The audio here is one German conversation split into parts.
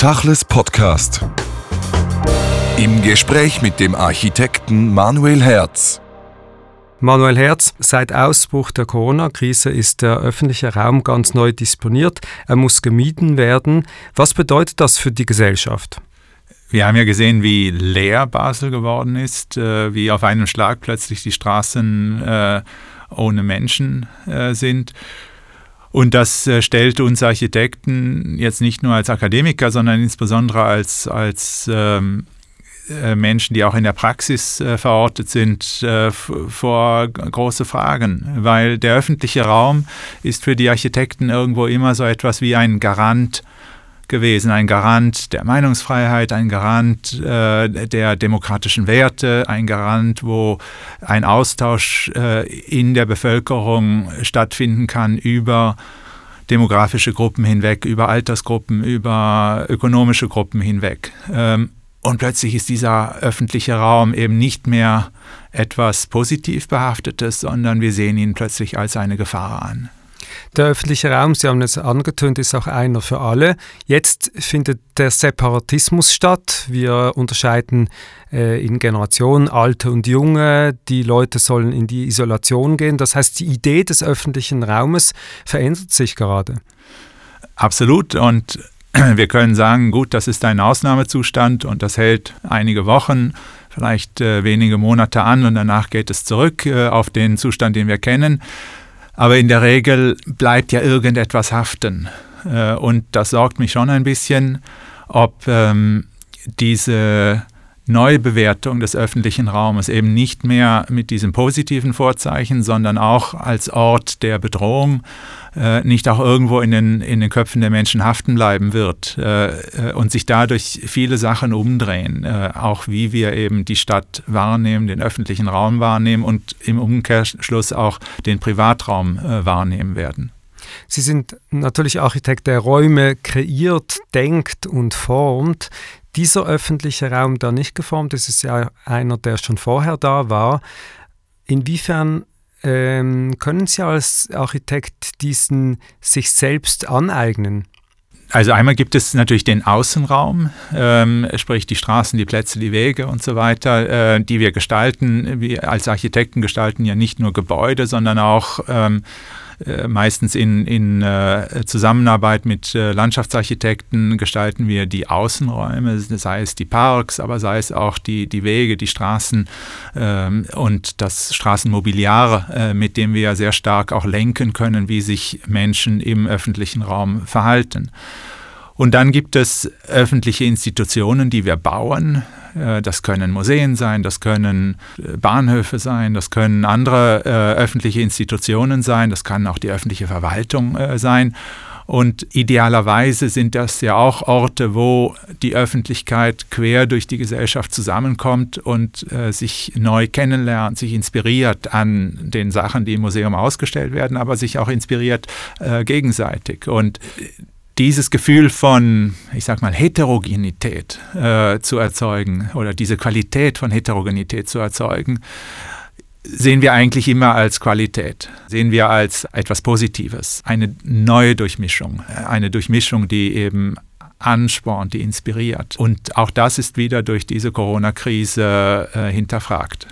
Tachles Podcast. Im Gespräch mit dem Architekten Manuel Herz. Manuel Herz, seit Ausbruch der Corona-Krise ist der öffentliche Raum ganz neu disponiert. Er muss gemieden werden. Was bedeutet das für die Gesellschaft? Wir haben ja gesehen, wie leer Basel geworden ist, äh, wie auf einem Schlag plötzlich die Straßen äh, ohne Menschen äh, sind. Und das äh, stellt uns Architekten jetzt nicht nur als Akademiker, sondern insbesondere als, als ähm, äh, Menschen, die auch in der Praxis äh, verortet sind, äh, vor große Fragen. Weil der öffentliche Raum ist für die Architekten irgendwo immer so etwas wie ein Garant gewesen, ein Garant der Meinungsfreiheit, ein Garant äh, der demokratischen Werte, ein Garant, wo ein Austausch äh, in der Bevölkerung stattfinden kann über demografische Gruppen hinweg, über Altersgruppen, über ökonomische Gruppen hinweg. Ähm, und plötzlich ist dieser öffentliche Raum eben nicht mehr etwas positiv behaftetes, sondern wir sehen ihn plötzlich als eine Gefahr an. Der öffentliche Raum, Sie haben es angetönt, ist auch einer für alle. Jetzt findet der Separatismus statt. Wir unterscheiden äh, in Generationen, alte und junge. Die Leute sollen in die Isolation gehen. Das heißt, die Idee des öffentlichen Raumes verändert sich gerade. Absolut. Und wir können sagen, gut, das ist ein Ausnahmezustand und das hält einige Wochen, vielleicht äh, wenige Monate an und danach geht es zurück äh, auf den Zustand, den wir kennen. Aber in der Regel bleibt ja irgendetwas haften. Äh, und das sorgt mich schon ein bisschen, ob ähm, diese Neubewertung des öffentlichen Raumes eben nicht mehr mit diesem positiven Vorzeichen, sondern auch als Ort der Bedrohung äh, nicht auch irgendwo in den, in den Köpfen der Menschen haften bleiben wird äh, äh, und sich dadurch viele Sachen umdrehen, äh, auch wie wir eben die Stadt wahrnehmen, den öffentlichen Raum wahrnehmen und im Umkehrschluss auch den Privatraum äh, wahrnehmen werden. Sie sind natürlich Architekt, der Räume kreiert, denkt und formt. Dieser öffentliche Raum, der nicht geformt ist, ist ja einer, der schon vorher da war. Inwiefern ähm, können Sie als Architekt diesen sich selbst aneignen? Also einmal gibt es natürlich den Außenraum, ähm, sprich die Straßen, die Plätze, die Wege und so weiter, äh, die wir gestalten. Wir als Architekten gestalten ja nicht nur Gebäude, sondern auch ähm, äh, meistens in, in äh, Zusammenarbeit mit äh, Landschaftsarchitekten gestalten wir die Außenräume, sei es die Parks, aber sei es auch die, die Wege, die Straßen ähm, und das Straßenmobiliar, äh, mit dem wir sehr stark auch lenken können, wie sich Menschen im öffentlichen Raum verhalten. Und dann gibt es öffentliche Institutionen, die wir bauen. Äh, das können Museen sein, das können äh, Bahnhöfe sein, das können andere äh, öffentliche Institutionen sein, das kann auch die öffentliche Verwaltung sein. Und idealerweise sind das ja auch Orte, wo die Öffentlichkeit quer durch die Gesellschaft zusammenkommt und äh, sich neu kennenlernt, sich inspiriert an den Sachen, die im Museum ausgestellt werden, aber sich auch inspiriert äh, gegenseitig. Und dieses Gefühl von, ich sag mal, Heterogenität äh, zu erzeugen oder diese Qualität von Heterogenität zu erzeugen, sehen wir eigentlich immer als Qualität, sehen wir als etwas Positives, eine neue Durchmischung, eine Durchmischung, die eben anspornt, die inspiriert. Und auch das ist wieder durch diese Corona-Krise äh, hinterfragt.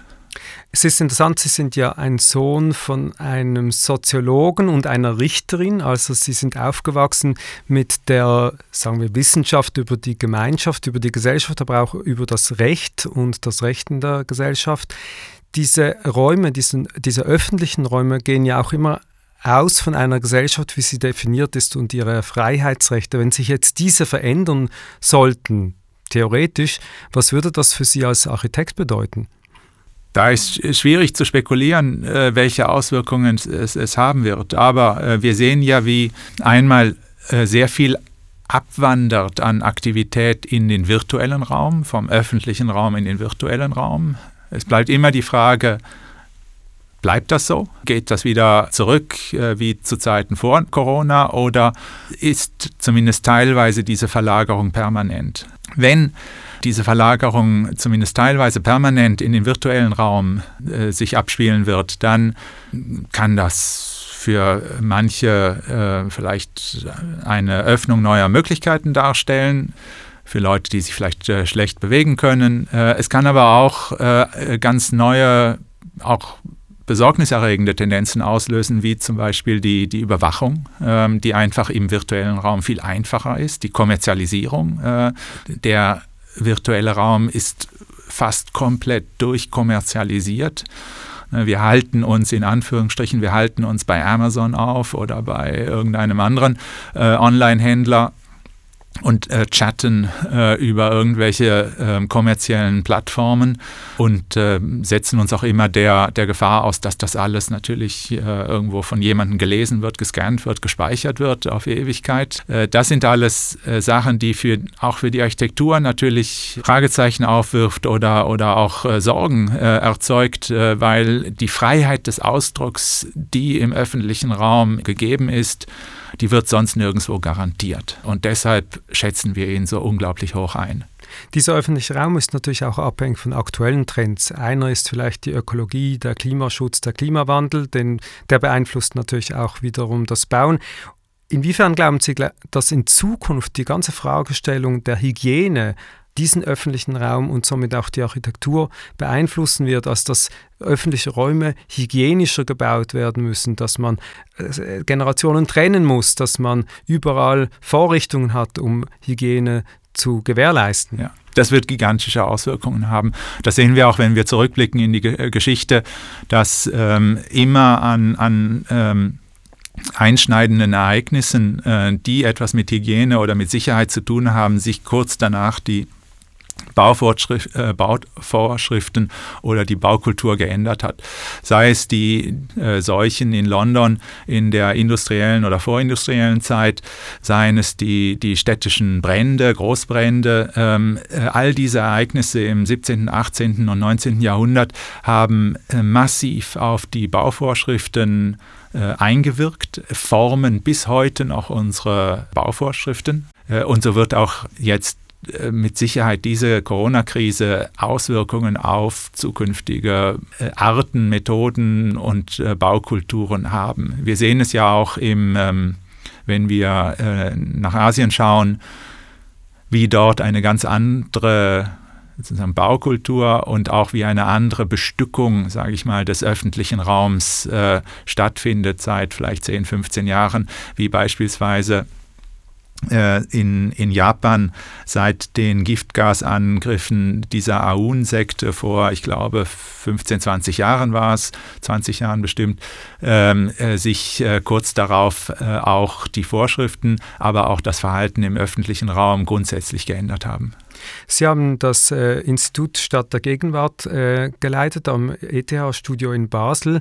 Es ist interessant, Sie sind ja ein Sohn von einem Soziologen und einer Richterin, also Sie sind aufgewachsen mit der, sagen wir, Wissenschaft über die Gemeinschaft, über die Gesellschaft, aber auch über das Recht und das Recht in der Gesellschaft. Diese Räume, diesen, diese öffentlichen Räume gehen ja auch immer aus von einer Gesellschaft, wie sie definiert ist und ihre Freiheitsrechte. Wenn sich jetzt diese verändern sollten, theoretisch, was würde das für Sie als Architekt bedeuten? Da ist schwierig zu spekulieren, äh, welche Auswirkungen es, haben wird. Aber äh, wir sehen ja, wie einmal äh, sehr viel abwandert an Aktivität in den virtuellen Raum, vom öffentlichen Raum in den virtuellen Raum. Es bleibt immer die Frage, bleibt das so? Geht das wieder zurück wie zu Zeiten vor Corona oder ist zumindest teilweise diese Verlagerung permanent? Wenn diese Verlagerung zumindest teilweise permanent in den virtuellen Raum äh, sich abspielen wird, dann kann das für manche äh, vielleicht eine Öffnung neuer Möglichkeiten darstellen für Leute, die sich vielleicht äh, schlecht bewegen können. Äh, es kann aber auch äh, ganz neue, auch besorgniserregende Tendenzen auslösen, wie zum Beispiel die, die Überwachung, ähm, die einfach im virtuellen Raum viel einfacher ist, die Kommerzialisierung. Äh, der virtuelle Raum ist fast komplett durchkommerzialisiert. Wir halten uns in Anführungsstrichen, wir halten uns bei Amazon auf oder bei irgendeinem anderen äh, Online-Händler und äh, chatten äh, über irgendwelche äh, kommerziellen Plattformen und äh, setzen uns auch immer der, der Gefahr aus, dass das alles natürlich äh, irgendwo von jemandem gelesen wird, gescannt wird, gespeichert wird auf Ewigkeit. Äh, das sind alles Sachen, die für, auch für die Architektur natürlich Fragezeichen aufwirft oder, oder auch Sorgen erzeugt, weil die Freiheit des Ausdrucks, die im öffentlichen Raum gegeben ist, die wird sonst nirgendwo garantiert. Und deshalb schätzen wir ihn so unglaublich hoch ein. Dieser öffentliche Raum ist natürlich auch abhängig von aktuellen Trends. Einer ist vielleicht die Ökologie, der Klimaschutz, der Klimawandel, denn der beeinflusst natürlich auch wiederum das Bauen. Inwiefern glauben Sie, dass in Zukunft die ganze Fragestellung der Hygiene diesen öffentlichen Raum und somit auch die Architektur beeinflussen wird, als dass öffentliche Räume hygienischer gebaut werden müssen, dass man äh, Generationen trennen muss, dass man überall Vorrichtungen hat, um Hygiene zu gewährleisten. Ja. Das wird gigantische Auswirkungen haben. Das sehen wir auch, wenn wir zurückblicken in die äh, Geschichte, dass ähm, immer an, an ähm, einschneidenden Ereignissen, äh, die etwas mit Hygiene oder mit Sicherheit zu tun haben, sich kurz danach die äh, Bauvorschriften oder die Baukultur geändert hat. Sei es die äh, Seuchen in London in der industriellen oder vorindustriellen Zeit, seien es die, die städtischen Brände, Großbrände. Ähm, äh, all diese Ereignisse im 17., 18. und 19. Jahrhundert haben massiv auf die Bauvorschriften eingewirkt, formen bis heute noch unsere Bauvorschriften. Und so wird auch jetzt mit Sicherheit diese Corona-Krise Auswirkungen auf zukünftige äh, Arten, Methoden und äh, Baukulturen haben. Wir sehen es ja auch im, ähm, wenn wir nach Asien schauen, wie dort eine ganz andere sozusagen Baukultur und auch wie eine andere Bestückung, sage ich mal, des öffentlichen Raums äh, stattfindet seit vielleicht 10, 15 Jahren, wie beispielsweise äh, in, in Japan seit den Giftgasangriffen dieser Aun-Sekte vor, ich glaube, 15, 20 Jahren war es, 20 Jahren bestimmt, ähm, äh, sich äh, kurz darauf äh, auch die Vorschriften, aber auch das Verhalten im öffentlichen Raum grundsätzlich geändert haben. Sie haben das äh, Institut Stadt der Gegenwart äh, geleitet am ETH-Studio in Basel.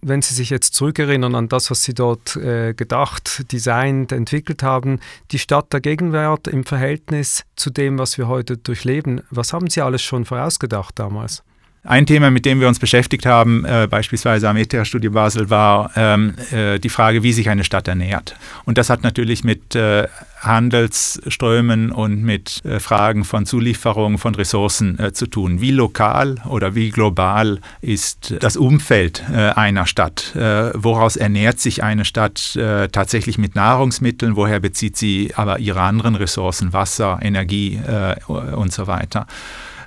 Wenn Sie sich jetzt zurückerinnern an das, was Sie dort äh, gedacht, designt, entwickelt haben, die Stadt der Gegenwart im Verhältnis zu dem, was wir heute durchleben, was haben Sie alles schon vorausgedacht damals? Ein Thema, mit dem wir uns beschäftigt haben, äh, beispielsweise am ETH-Studio Basel, war ähm, äh, die Frage, wie sich eine Stadt ernährt. Und das hat natürlich mit äh, Handelsströmen und mit äh, Fragen von Zulieferung von Ressourcen äh, zu tun. Wie lokal oder wie global ist das Umfeld äh, einer Stadt? woraus ernährt sich eine Stadt tatsächlich mit Nahrungsmitteln? Woher bezieht sie aber ihre anderen Ressourcen, Wasser, Energie und so weiter?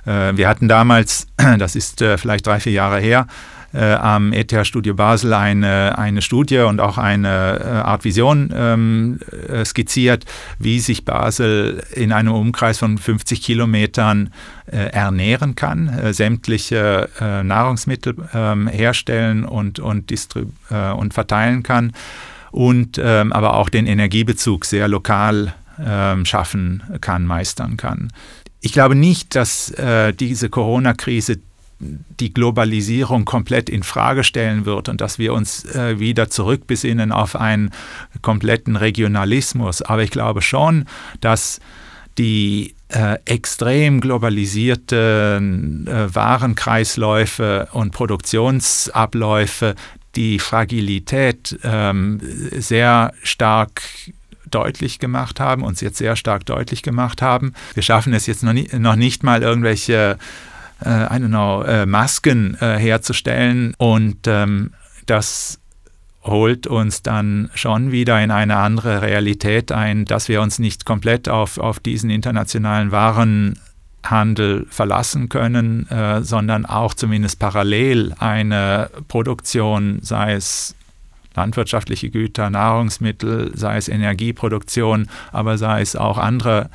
Äh, wir hatten damals, das ist äh, vielleicht drei, vier Jahre her, äh, am ETH Studio Basel eine, eine Studie und auch eine Art Vision ähm, skizziert, wie sich Basel in einem Umkreis von 50 Kilometern äh, ernähren kann, äh, sämtliche äh, Nahrungsmittel ähm, herstellen und, und, und verteilen kann und ähm, aber auch den Energiebezug sehr lokal ähm, schaffen kann, meistern kann. Ich glaube nicht, dass äh, diese Corona-Krise die Globalisierung komplett in Frage stellen wird und dass wir uns äh, wieder zurückbesinnen auf einen kompletten Regionalismus. Aber ich glaube schon, dass die äh, extrem globalisierten äh, Warenkreisläufe und Produktionsabläufe die Fragilität ähm, sehr stark deutlich gemacht haben, uns jetzt sehr stark deutlich gemacht haben. Wir schaffen es jetzt noch, nie, noch nicht mal irgendwelche äh, I don't know, äh, Masken äh, herzustellen und ähm, das holt uns dann schon wieder in eine andere Realität ein, dass wir uns nicht komplett auf, auf diesen internationalen Warenhandel verlassen können, äh, sondern auch zumindest parallel eine Produktion, sei es landwirtschaftliche Güter, Nahrungsmittel, sei es Energieproduktion, aber sei es auch andere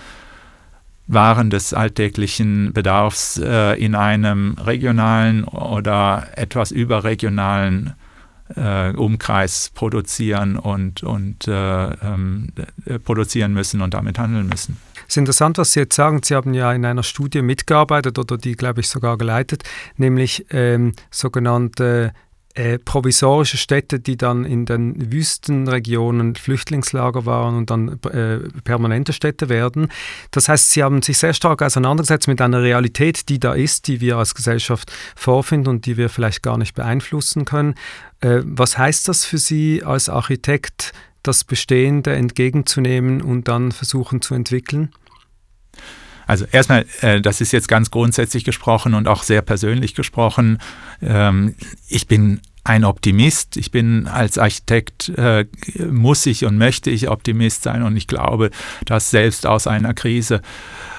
waren des alltäglichen Bedarfs äh, in einem regionalen oder etwas überregionalen äh, Umkreis produzieren und, und äh, ähm, produzieren müssen und damit handeln müssen. Es ist interessant, was Sie jetzt sagen. Sie haben ja in einer Studie mitgearbeitet oder die, glaube ich, sogar geleitet, nämlich ähm, sogenannte äh, provisorische Städte, die dann in den Wüstenregionen Flüchtlingslager waren und dann äh, permanente Städte werden. Das heißt, sie haben sich sehr stark auseinandergesetzt mit einer Realität, die da ist, die wir als Gesellschaft vorfinden und die wir vielleicht gar nicht beeinflussen können. Äh, was heißt das für Sie als Architekt, das Bestehende entgegenzunehmen und dann versuchen zu entwickeln? Also erstmal, äh, das ist jetzt ganz grundsätzlich gesprochen und auch sehr persönlich gesprochen. Ähm, ich bin ein Optimist. Ich bin als Architekt, äh, muss ich und möchte ich Optimist sein und ich glaube, dass selbst aus einer Krise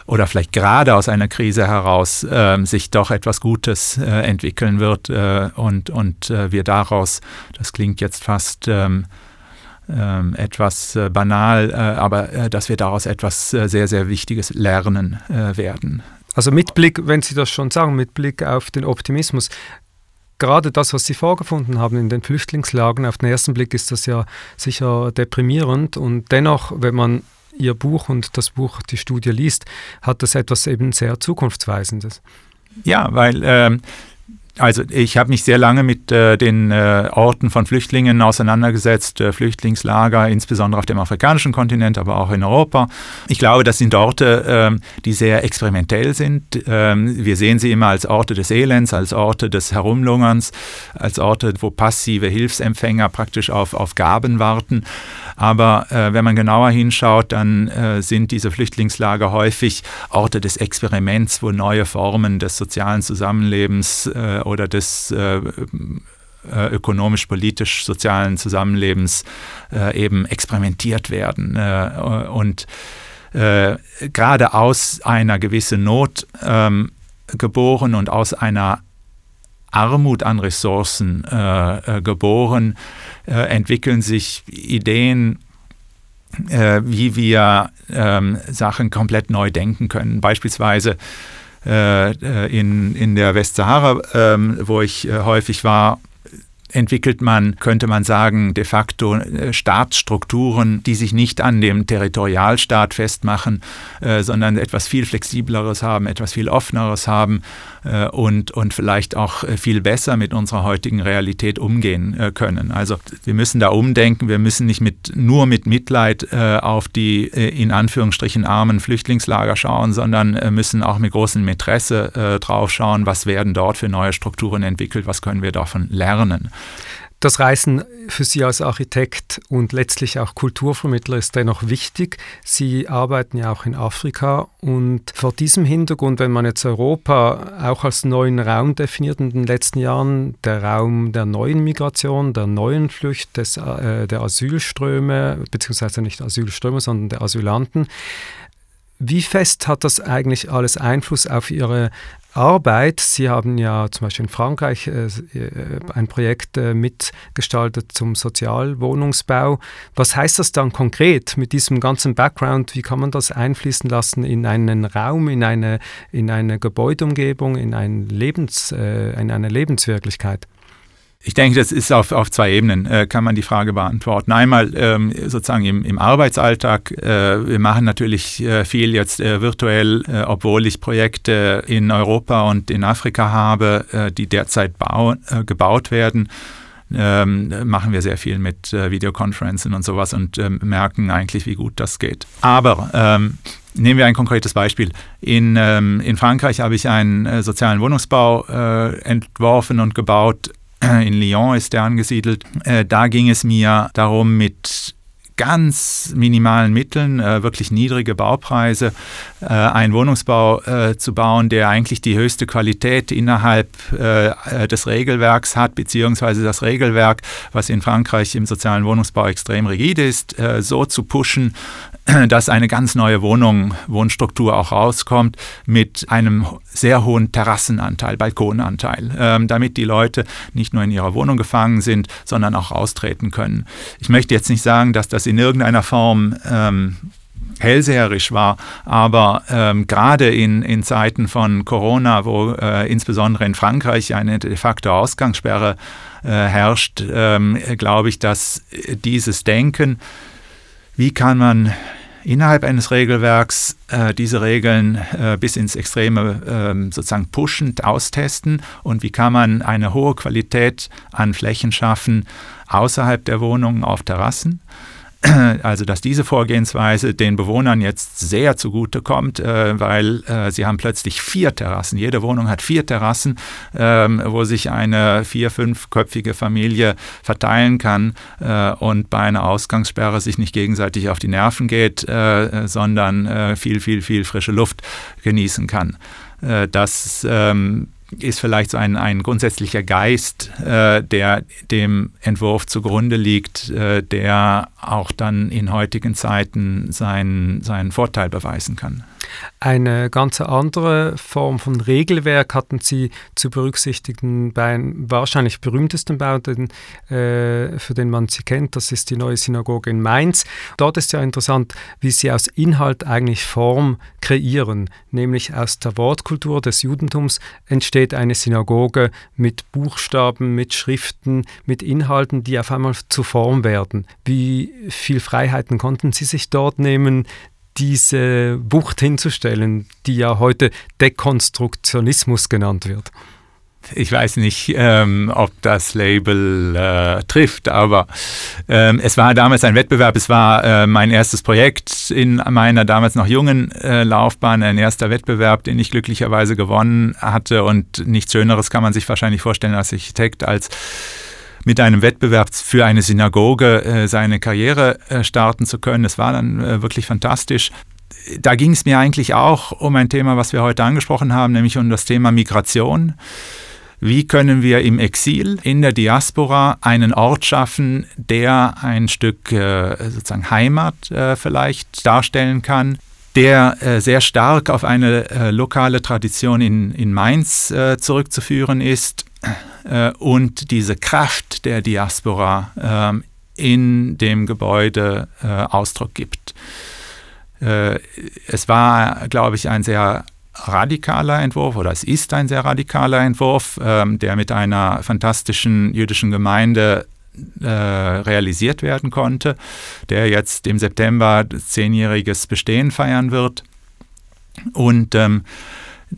oder vielleicht gerade aus einer Krise heraus äh, sich doch etwas Gutes äh, entwickeln wird äh, und, und äh, wir daraus, das klingt jetzt fast ähm, ähm, etwas äh, banal, äh, aber äh, dass wir daraus etwas sehr, sehr Wichtiges lernen werden. Also mit Blick, wenn Sie das schon sagen, mit Blick auf den Optimismus, gerade das, was Sie vorgefunden haben in den Flüchtlingslagern, auf den ersten Blick ist das ja sicher deprimierend und dennoch, wenn man Ihr Buch und das Buch, die Studie liest, hat das etwas eben sehr Zukunftsweisendes. Ja, weil ähm, also ich habe mich sehr lange mit äh, den äh, Orten von Flüchtlingen auseinandergesetzt, äh, Flüchtlingslager, insbesondere auf dem afrikanischen Kontinent, aber auch in Europa. Ich glaube, das sind Orte, ähm, die sehr experimentell sind. Ähm, wir sehen sie immer als Orte des Elends, als Orte des Herumlungerns, als Orte, wo passive Hilfsempfänger praktisch auf, auf Gaben warten. Aber äh, wenn man genauer hinschaut, dann äh, sind diese Flüchtlingslager häufig Orte des Experiments, wo neue Formen des sozialen Zusammenlebens äh, oder des äh, äh, ökonomisch-politisch-sozialen Zusammenlebens äh, eben experimentiert werden. und gerade aus einer gewissen Not ähm, geboren und aus einer Armut an Ressourcen äh, äh, geboren, äh, entwickeln sich Ideen, äh, wie wir ähm, Sachen komplett neu denken können. Beispielsweise äh, in, in der Westsahara, ähm, wo ich äh, häufig war, entwickelt man, könnte man sagen, de facto äh, Staatsstrukturen, die sich nicht an dem Territorialstaat festmachen, äh, sondern etwas viel flexibleres haben, etwas viel offeneres haben äh, und, und vielleicht auch viel besser mit unserer heutigen Realität umgehen können. Also wir müssen da umdenken, wir müssen nicht mit, nur mit Mitleid auf die in Anführungsstrichen armen Flüchtlingslager schauen, sondern müssen auch mit großem Interesse drauf schauen, was werden dort für neue Strukturen entwickelt, was können wir davon lernen. Das Reisen für Sie als Architekt und letztlich auch Kulturvermittler ist dennoch wichtig. Sie arbeiten ja auch in Afrika und vor diesem Hintergrund, wenn man jetzt Europa auch als neuen Raum definiert in den letzten Jahren, der Raum der neuen Migration, der neuen Flucht, des, äh, der Asylströme, beziehungsweise nicht Asylströme, sondern der Asylanten, wie fest hat das eigentlich alles Einfluss auf Ihre Arbeit. Sie haben ja zum Beispiel in Frankreich äh, äh, ein Projekt äh, mitgestaltet zum Sozialwohnungsbau. Was heißt das dann konkret mit diesem ganzen Background? Wie kann man das einfließen lassen in einen Raum, in eine, in eine Gebäudeumgebung, in, ein Lebens, in eine Lebenswirklichkeit? Ich denke, das ist auf, auf zwei Ebenen, äh, kann man die Frage beantworten. Einmal ähm, sozusagen im, im Arbeitsalltag. Äh, wir machen natürlich äh, viel jetzt äh, virtuell, äh, obwohl ich Projekte in Europa und in Afrika habe, äh, die derzeit bau, gebaut werden. Ähm, machen wir sehr viel mit Videokonferenzen und sowas und ähm, merken eigentlich, wie gut das geht. Aber ähm, Nehmen wir ein konkretes Beispiel. In, ähm, in Frankreich habe ich einen äh, sozialen Wohnungsbau äh, entworfen und gebaut, in Lyon ist der angesiedelt. Äh, da ging es mir darum, mit ganz minimalen Mitteln, äh, wirklich niedrige Baupreise, äh, einen Wohnungsbau äh, zu bauen, der eigentlich die höchste Qualität innerhalb äh, äh, des Regelwerks hat, beziehungsweise das Regelwerk, was in Frankreich im sozialen Wohnungsbau extrem rigide ist, äh, so zu pushen, dass eine ganz neue Wohnung, Wohnstruktur auch rauskommt mit einem sehr hohen Terrassenanteil, Balkonanteil, ähm, damit die Leute nicht nur in ihrer Wohnung gefangen sind, sondern auch austreten können. Ich möchte jetzt nicht sagen, dass das in irgendeiner Form ähm, hellseherisch war, aber ähm, gerade in, in Zeiten von Corona, wo äh, insbesondere in Frankreich eine de facto Ausgangssperre äh, herrscht, ähm, glaube ich, dass dieses Denken, wie kann man innerhalb eines Regelwerks äh, diese Regeln äh, bis ins Extreme äh, sozusagen pushend austesten und wie kann man eine hohe Qualität an Flächen schaffen außerhalb der Wohnungen auf Terrassen. Also, dass diese Vorgehensweise den Bewohnern jetzt sehr zugute kommt, äh, weil äh, sie haben plötzlich vier Terrassen. Jede Wohnung hat vier Terrassen, ähm, wo sich eine vier-, fünfköpfige Familie verteilen kann äh, und bei einer Ausgangssperre sich nicht gegenseitig auf die Nerven geht, äh, sondern äh, viel, viel, viel frische Luft genießen kann. Äh, das ähm, ist vielleicht so ein, ein grundsätzlicher Geist, äh, der dem Entwurf zugrunde liegt, äh, der auch dann in heutigen Zeiten seinen, seinen Vorteil beweisen kann. Eine ganz andere Form von Regelwerk hatten Sie zu berücksichtigen beim wahrscheinlich berühmtesten Bau, den, äh, für den man sie kennt. Das ist die neue Synagoge in Mainz. Dort ist ja interessant, wie Sie aus Inhalt eigentlich Form kreieren. Nämlich aus der Wortkultur des Judentums entsteht eine Synagoge mit Buchstaben, mit Schriften, mit Inhalten, die auf einmal zu Form werden. Wie viel Freiheiten konnten Sie sich dort nehmen, diese Wucht hinzustellen, die ja heute Dekonstruktionismus genannt wird? Ich weiß nicht, ähm, ob das Label äh, trifft, aber ähm, es war damals ein Wettbewerb. Es war äh, mein erstes Projekt in meiner damals noch jungen äh, Laufbahn, ein erster Wettbewerb, den ich glücklicherweise gewonnen hatte. Und nichts Schöneres kann man sich wahrscheinlich vorstellen als Architekt, als mit einem Wettbewerb für eine Synagoge äh, seine Karriere äh, starten zu können. Das war dann äh, wirklich fantastisch. Da ging es mir eigentlich auch um ein Thema, was wir heute angesprochen haben, nämlich um das Thema Migration. Wie können wir im Exil, in der Diaspora, einen Ort schaffen, der ein Stück sozusagen Heimat vielleicht darstellen kann, der äh, sehr stark auf eine lokale Tradition in, in Mainz zurückzuführen ist und diese Kraft der Diaspora ähm, in dem Gebäude äh, Ausdruck gibt. Äh, es war, glaube ich, ein sehr radikaler Entwurf oder es ist ein sehr radikaler Entwurf, ähm, der mit einer fantastischen jüdischen Gemeinde äh, realisiert werden konnte, der jetzt im September zehnjähriges Bestehen feiern wird. Und ähm,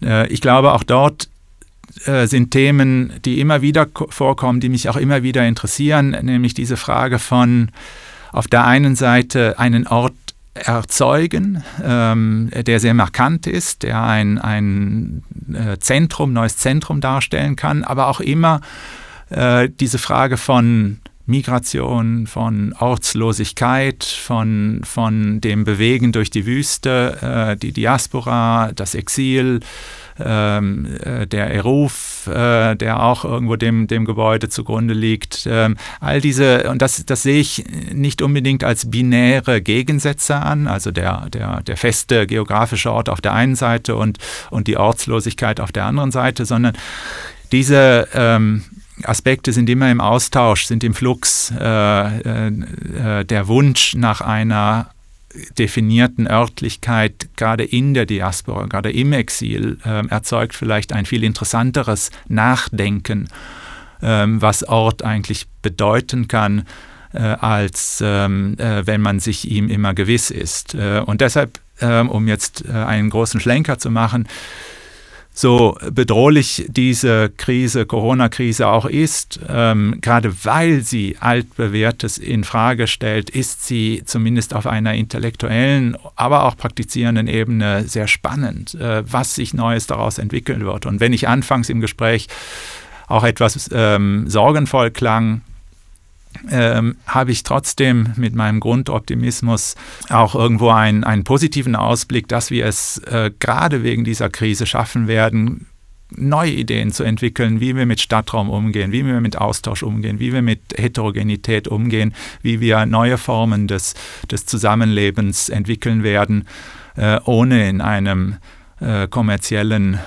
äh, ich glaube, auch dort äh, sind Themen, die immer wieder vorkommen, die mich auch immer wieder interessieren, nämlich diese Frage von auf der einen Seite einen Ort erzeugen, ähm, der sehr markant ist, der ein, ein äh, Zentrum, neues Zentrum darstellen kann, aber auch immer äh, diese Frage von Migration, von Ortslosigkeit, von, von dem Bewegen durch die Wüste, äh, die Diaspora, das Exil, ähm, äh, der Eruf, äh, der auch irgendwo dem, dem Gebäude zugrunde liegt. Ähm, all diese, und das, das sehe ich nicht unbedingt als binäre Gegensätze an, also der, der, der feste geografische Ort auf der einen Seite und, und die Ortslosigkeit auf der anderen Seite, sondern diese ähm, Aspekte sind immer im Austausch, sind im Flux. Äh, äh, äh der Wunsch nach einer definierten Örtlichkeit, gerade in der Diaspora, gerade im Exil, äh, erzeugt vielleicht ein viel interessanteres Nachdenken, äh, was Ort eigentlich bedeuten kann, äh, als ähm, äh, wenn man sich ihm immer gewiss ist. Und deshalb, ähm, um jetzt einen großen Schlenker zu machen, so bedrohlich diese Krise, Corona-Krise auch ist, ähm, gerade weil sie altbewährtes in Frage stellt, ist sie zumindest auf einer intellektuellen, aber auch praktizierenden Ebene sehr spannend, äh, was sich Neues daraus entwickeln wird. Und wenn ich anfangs im Gespräch auch etwas ähm, sorgenvoll klang, ähm, habe ich trotzdem mit meinem Grundoptimismus auch irgendwo einen, einen positiven Ausblick, dass wir es äh, gerade wegen dieser Krise schaffen werden, neue Ideen zu entwickeln, wie wir mit Stadtraum umgehen, wie wir mit Austausch umgehen, wie wir mit Heterogenität umgehen, wie wir neue Formen des, des Zusammenlebens entwickeln werden, äh, ohne in einem äh, kommerziellen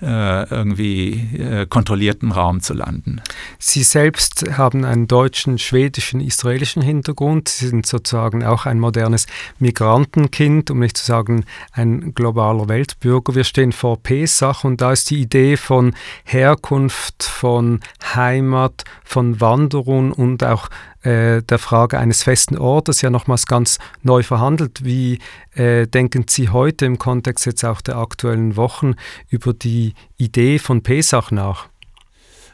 irgendwie äh, kontrollierten Raum zu landen. Sie selbst haben einen deutschen, schwedischen, israelischen Hintergrund. Sie sind sozusagen auch ein modernes Migrantenkind, um nicht zu sagen ein globaler Weltbürger. Wir stehen vor Pesach und da ist die Idee von Herkunft, von Heimat, von Wanderung und auch äh, der Frage eines festen Ortes ja nochmals ganz neu verhandelt. Wie äh, denken Sie heute im Kontext jetzt auch der aktuellen Wochen über die Idee von Pesach nach?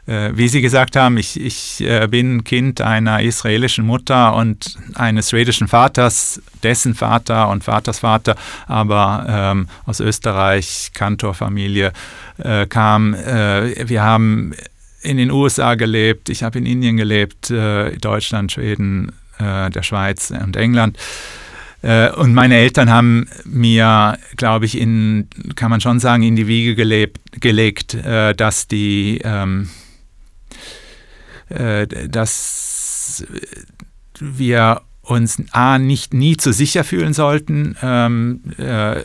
Äh, wie Sie gesagt haben, ich, ich äh, bin Kind einer israelischen Mutter und eines schwedischen Vaters, dessen Vater und Vaters Vater, aber ähm, aus Österreich, Kantorfamilie äh, kam. Äh, wir haben in den USA gelebt, ich habe in Indien gelebt, äh, Deutschland, Schweden, äh, der Schweiz und England. Äh, und meine Eltern haben mir, glaube ich, in, kann man schon sagen, in die Wiege gelebt, gelegt, äh, dass die, ähm, äh, dass wir uns A, nicht nie zu sicher fühlen sollten ähm, äh,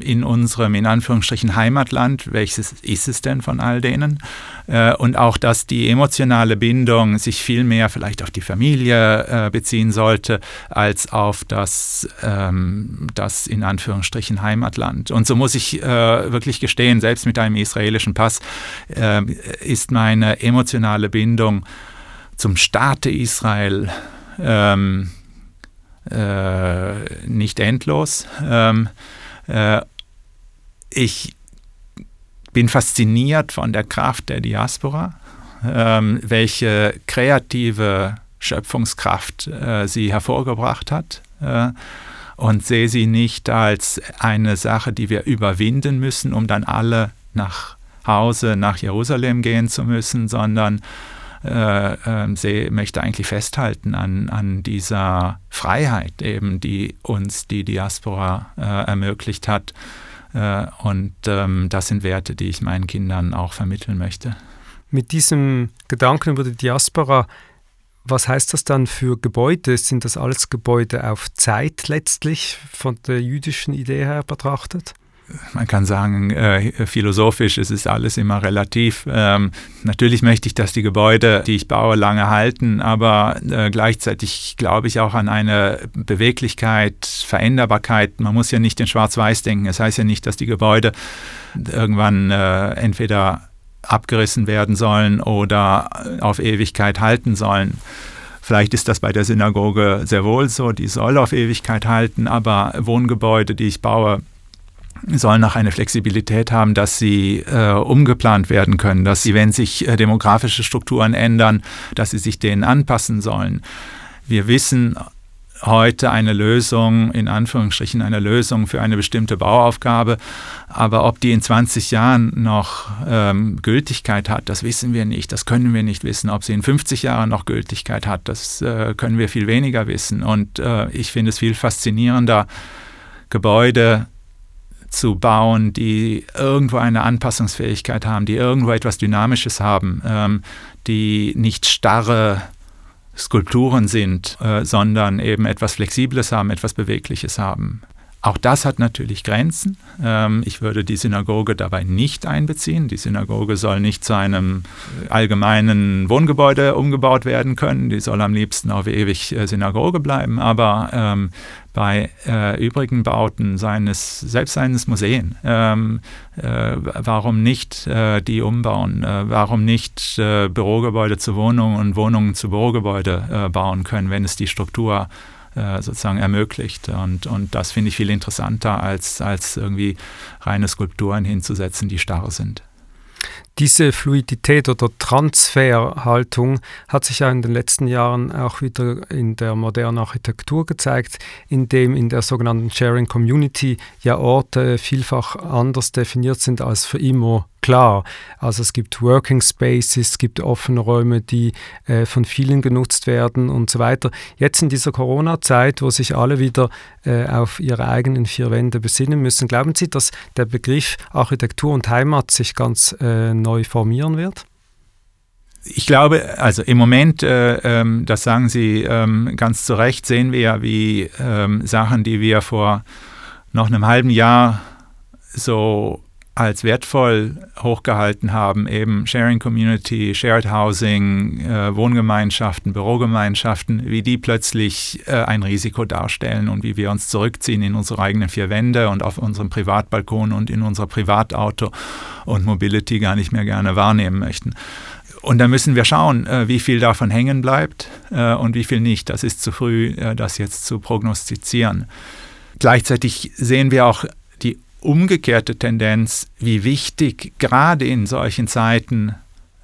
in unserem, in Anführungsstrichen, Heimatland. Welches ist es denn von all denen? Äh, und auch, dass die emotionale Bindung sich viel mehr vielleicht auf die Familie äh, beziehen sollte, als auf das, ähm, das in Anführungsstrichen Heimatland. Und so muss ich äh, wirklich gestehen, selbst mit einem israelischen Pass äh, ist meine emotionale Bindung zum Staate Israel ähm, äh, nicht endlos. Ähm, äh, ich bin fasziniert von der Kraft der Diaspora, ähm, welche kreative Schöpfungskraft äh, sie hervorgebracht hat äh, und sehe sie nicht als eine Sache, die wir überwinden müssen, um dann alle nach Hause, nach Jerusalem gehen zu müssen, sondern äh, äh, sie möchte eigentlich festhalten an, an dieser Freiheit eben, die uns die Diaspora äh, ermöglicht hat. Äh, und ähm, das sind Werte, die ich meinen Kindern auch vermitteln möchte. Mit diesem Gedanken über die Diaspora was heißt das dann für Gebäude? Sind das alles Gebäude auf Zeit letztlich von der jüdischen Idee her betrachtet? Man kann sagen, äh, philosophisch ist es alles immer relativ. Ähm, natürlich möchte ich, dass die Gebäude, die ich baue, lange halten, aber äh, gleichzeitig glaube ich auch an eine Beweglichkeit, Veränderbarkeit. Man muss ja nicht in Schwarz-Weiß denken. Es das heißt ja nicht, dass die Gebäude irgendwann äh, entweder abgerissen werden sollen oder auf Ewigkeit halten sollen. Vielleicht ist das bei der Synagoge sehr wohl so, die soll auf Ewigkeit halten, aber Wohngebäude, die ich baue, sollen auch eine Flexibilität haben, dass sie äh, umgeplant werden können, dass sie, wenn sich äh, demografische Strukturen ändern, dass sie sich denen anpassen sollen. Wir wissen heute eine Lösung, in Anführungsstrichen eine Lösung für eine bestimmte Bauaufgabe, aber ob die in 20 Jahren noch ähm, Gültigkeit hat, das wissen wir nicht, das können wir nicht wissen. Ob sie in 50 Jahren noch Gültigkeit hat, das äh, können wir viel weniger wissen. Und äh, ich finde es viel faszinierender, Gebäude zu bauen, die irgendwo eine Anpassungsfähigkeit haben, die irgendwo etwas Dynamisches haben, ähm, die nicht starre Skulpturen sind, äh, sondern eben etwas Flexibles haben, etwas Bewegliches haben. Auch das hat natürlich Grenzen. Ähm, ich würde die Synagoge dabei nicht einbeziehen. Die Synagoge soll nicht zu einem allgemeinen Wohngebäude umgebaut werden können. Die soll am liebsten auf ewig äh, Synagoge bleiben. Aber ähm, bei äh, übrigen Bauten seines, selbst seines Museen, ähm, äh, warum nicht äh, die umbauen? Äh, warum nicht äh, Bürogebäude zu Wohnungen und Wohnungen zu Bürogebäude bauen können, wenn es die Struktur äh, sozusagen ermöglicht. Und, und das finde ich viel interessanter, als, als irgendwie reine Skulpturen hinzusetzen, die starr sind. Diese Fluidität oder Transferhaltung hat sich ja in den letzten Jahren auch wieder in der modernen Architektur gezeigt, indem in der sogenannten Sharing Community ja Orte vielfach anders definiert sind als für immer klar. Also es gibt Working Spaces, es gibt offene Räume, die äh, von vielen genutzt werden und so weiter. Jetzt in dieser Corona-Zeit, wo sich alle wieder äh, auf ihre eigenen vier Wände besinnen müssen, glauben Sie, dass der Begriff Architektur und Heimat sich ganz äh, neu formieren wird? Ich glaube, also im Moment, äh, ähm, das sagen Sie ähm, ganz zu Recht, sehen wir ja, wie ähm, Sachen, die wir vor noch einem halben Jahr so als wertvoll hochgehalten haben, eben Sharing Community, Shared Housing, äh, Wohngemeinschaften, Bürogemeinschaften, wie die plötzlich äh, ein Risiko darstellen und wie wir uns zurückziehen in unsere eigenen vier Wände und auf unserem Privatbalkon und in unser Privatauto und Mobility gar nicht mehr gerne wahrnehmen möchten. Und da müssen wir schauen, äh, wie viel davon hängen bleibt äh, und wie viel nicht. Das ist zu früh, äh, das jetzt zu prognostizieren. Gleichzeitig sehen wir auch umgekehrte Tendenz, wie wichtig gerade in solchen Zeiten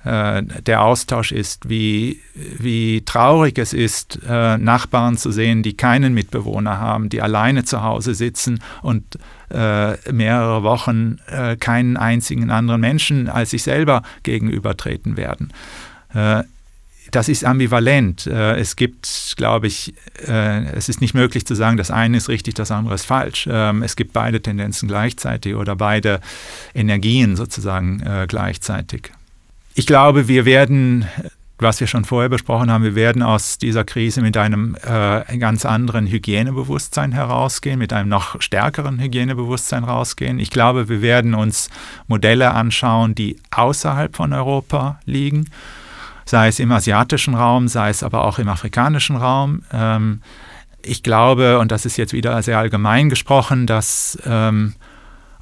äh, der Austausch ist, wie, wie traurig es ist, äh, Nachbarn zu sehen, die keinen Mitbewohner haben, die alleine zu Hause sitzen und äh, mehrere Wochen äh, keinen einzigen anderen Menschen als sich selber gegenübertreten werden. Das ist ambivalent. Äh, es gibt, glaube ich, äh, es ist nicht möglich zu sagen, das eine ist richtig, das andere ist falsch. Ähm, es gibt beide Tendenzen gleichzeitig oder beide Energien sozusagen äh, gleichzeitig. Ich glaube, wir werden, was wir schon vorher besprochen haben, wir werden aus dieser Krise mit einem ganz anderen Hygienebewusstsein herausgehen, mit einem noch stärkeren Hygienebewusstsein rausgehen. Ich glaube, wir werden uns Modelle anschauen, die außerhalb von Europa liegen sei es im asiatischen Raum, sei es aber auch im afrikanischen Raum. Ähm, ich glaube, und das ist jetzt wieder sehr allgemein gesprochen, dass ähm,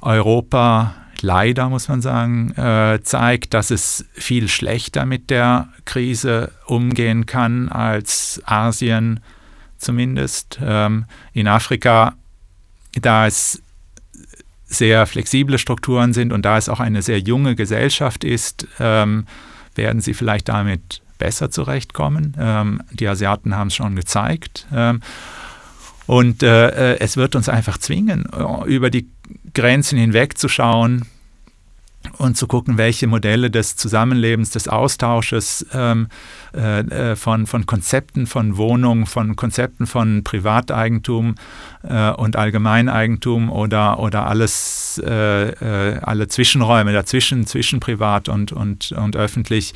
Europa leider, muss man sagen, äh, zeigt, dass es viel schlechter mit der Krise umgehen kann als Asien zumindest. Ähm, in Afrika, da es sehr flexible Strukturen sind und da es auch eine sehr junge Gesellschaft ist, ähm, werden sie vielleicht damit besser zurechtkommen. Ähm, die Asiaten haben es schon gezeigt. Ähm, und äh, äh, es wird uns einfach zwingen, äh, über die Grenzen hinwegzuschauen, und zu gucken, welche Modelle des Zusammenlebens, des Austausches ähm, äh, äh, von, von Konzepten von Wohnungen, von Konzepten von Privateigentum äh, und Allgemeineigentum oder, oder alles, äh, äh alle Zwischenräume dazwischen, zwischen privat und, und, und öffentlich,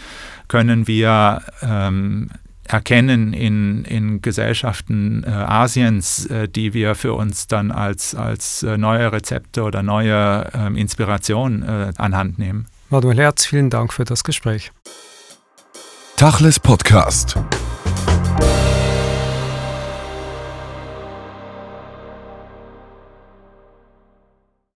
können wir ähm, erkennen in, in Gesellschaften äh, Asiens, äh, die wir für uns dann als, als äh, neue Rezepte oder neue ähm, Inspiration äh, anhand nehmen. Manuel Herz, vielen Dank für das Gespräch. Tachles Podcast.